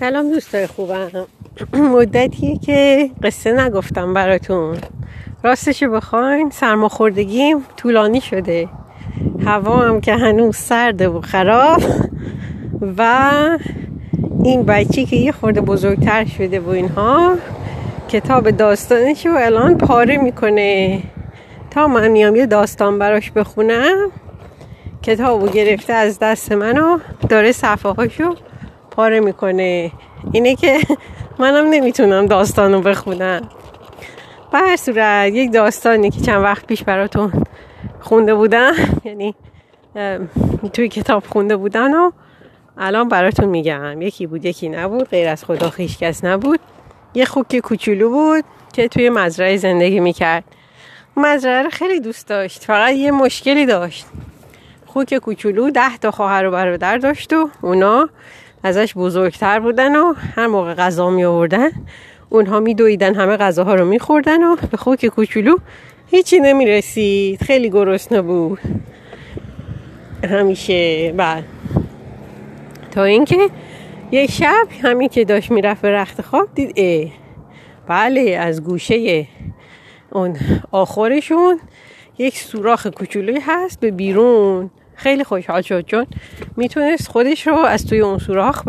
سلام دوستای خوبم. مدتیه که قصه نگفتم براتون. راستشو بخواین سرماخوردگیم طولانی شده. هوا هم که هنوز سرده و خراب. و این بچی که یه خورده بزرگتر شده و اینها کتاب داستانش رو الان پاره می‌کنه. تا من میام یه داستان براش بخونم کتابو گرفته از دست منو داره صفحه هاشو پاره می‌کنه. اینه که منم نمی‌تونم داستانو بخونم. به هر صورت یک داستانی که چند وقت پیش براتون خونده بودم یعنی توی کتاب خونده بودن و الان براتون میگم. یکی بود یکی نبود غیر از خدا خیش کس نبود. یه خوک کوچولو بود که توی مزرعه زندگی می‌کرد. مزرعه رو خیلی دوست داشت فقط یه مشکلی داشت. خوک کوچولو ده تا خواهر و برادر داشت و اونا ازش بزرگتر بودن و هر موقع غذا می آوردن اونها می دویدن همه غذاها رو می خوردن و به خوک کوچولو هیچی نمی رسید خیلی گرسنه بود. همیشه. بعد تا اینکه یک شب همین که داشت می‌رفت به رخت خواب دید اه بله از گوشه اون آخرشون یک سوراخ کوچولوی هست به بیرون. خیلی خوشحال شد چون می‌تونست خودش رو از توی اون سوراخ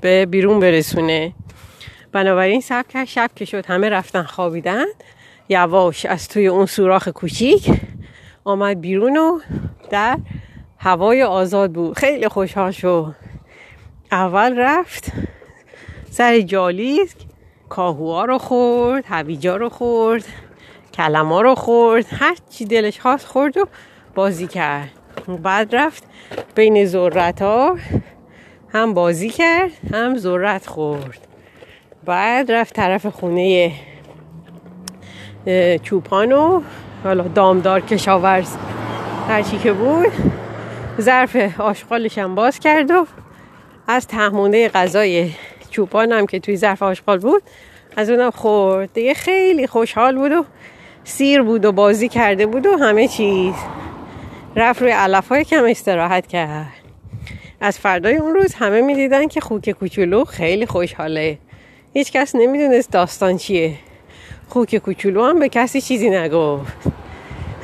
به بیرون برسونه. بنابراین سب کرد شب که شد. همه رفتن خوابیدن. یواش از توی اون سوراخ کوچیک آمد بیرون و در هوای آزاد بود. خیلی خوشحال شد. اول رفت سر جالی کاهوها رو خورد هویجا رو خورد کلما رو خورد هر چی دلش خواست خورد و بازی کرد. بعد رفت بین ذرت ها هم بازی کرد هم ذرت خورد. بعد رفت طرف خونه چوپان و حالا دامدار کشاورز هرچی که بود ظرف آشغالش هم باز کرد و از تهمونه غذای چوپان هم که توی ظرف آشغال بود از اونم خورد. دیگه خیلی خوشحال بود و سیر بود و بازی کرده بود و همه چیز. رفت روی علف های کم استراحت کرد. از فردای اون روز همه می‌دیدن که خوک کوچولو خیلی خوشحاله. هیچ کس نمی‌دونست داستان چیه. خوک کوچولو هم به کسی چیزی نگفت.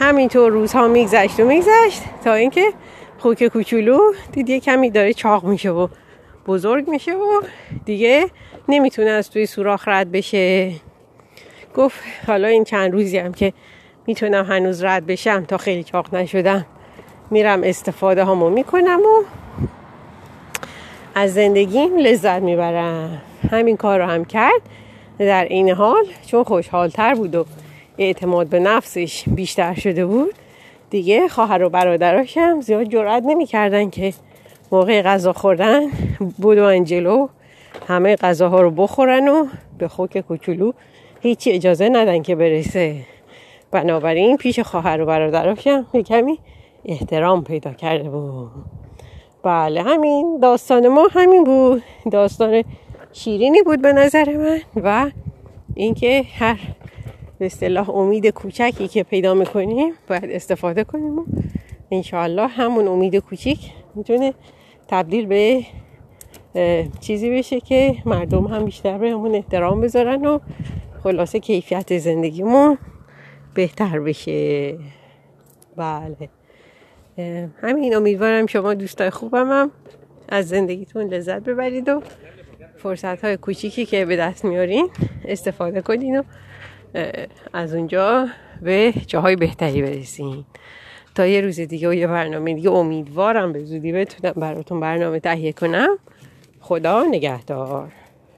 همینطور روزها میگذشت و میگذشت تا اینکه خوک کوچولو دید یه کمی داره چاق میشه و بزرگ میشه و دیگه نمی‌تونه از توی سوراخ رد بشه. گفت حالا این چند روزی هم که می‌تونم هنوز رد بشم تا خیلی چاق نشدم. میرم استفاده هامو می‌کنم و از زندگیم لذت می‌برم. همین کار رو هم کرد. در این حال چون خوشحالتر بود و اعتماد به نفسش بیشتر شده بود دیگه خواهر و برادراشم زیاد جرأت نمی‌کردن که موقع غذا خوردن بود و انجلو همه غذاها رو بخورن و به خوک کوچولو هیچی اجازه ندن که برسه. بنابراین پیش خواهر و برادراشم یه کمی احترام پیدا کرده بود. بله همین داستان ما همین بود. داستان شیرینی بود به نظر من و اینکه هر به اصطلاح امید کوچکی که پیدا می‌کنیم باید استفاده کنیم و انشاءالله همون امید کوچیک می‌تونه تبدیل به چیزی بشه که مردم هم بیشتر به همون احترام بذارن و خلاصه کیفیت زندگیمون بهتر بشه. بله. همین امیدوارم شما دوستای خوبم هم از زندگیتون لذت ببرید و فرصت های کوچیکی که به دست میارین استفاده کنین و از اونجا به جاهای بهتری برسین. تا یه روز دیگه و یه برنامه دیگه امیدوارم به زودی بتونم براتون برنامه تهیه کنم. خدا نگهدار.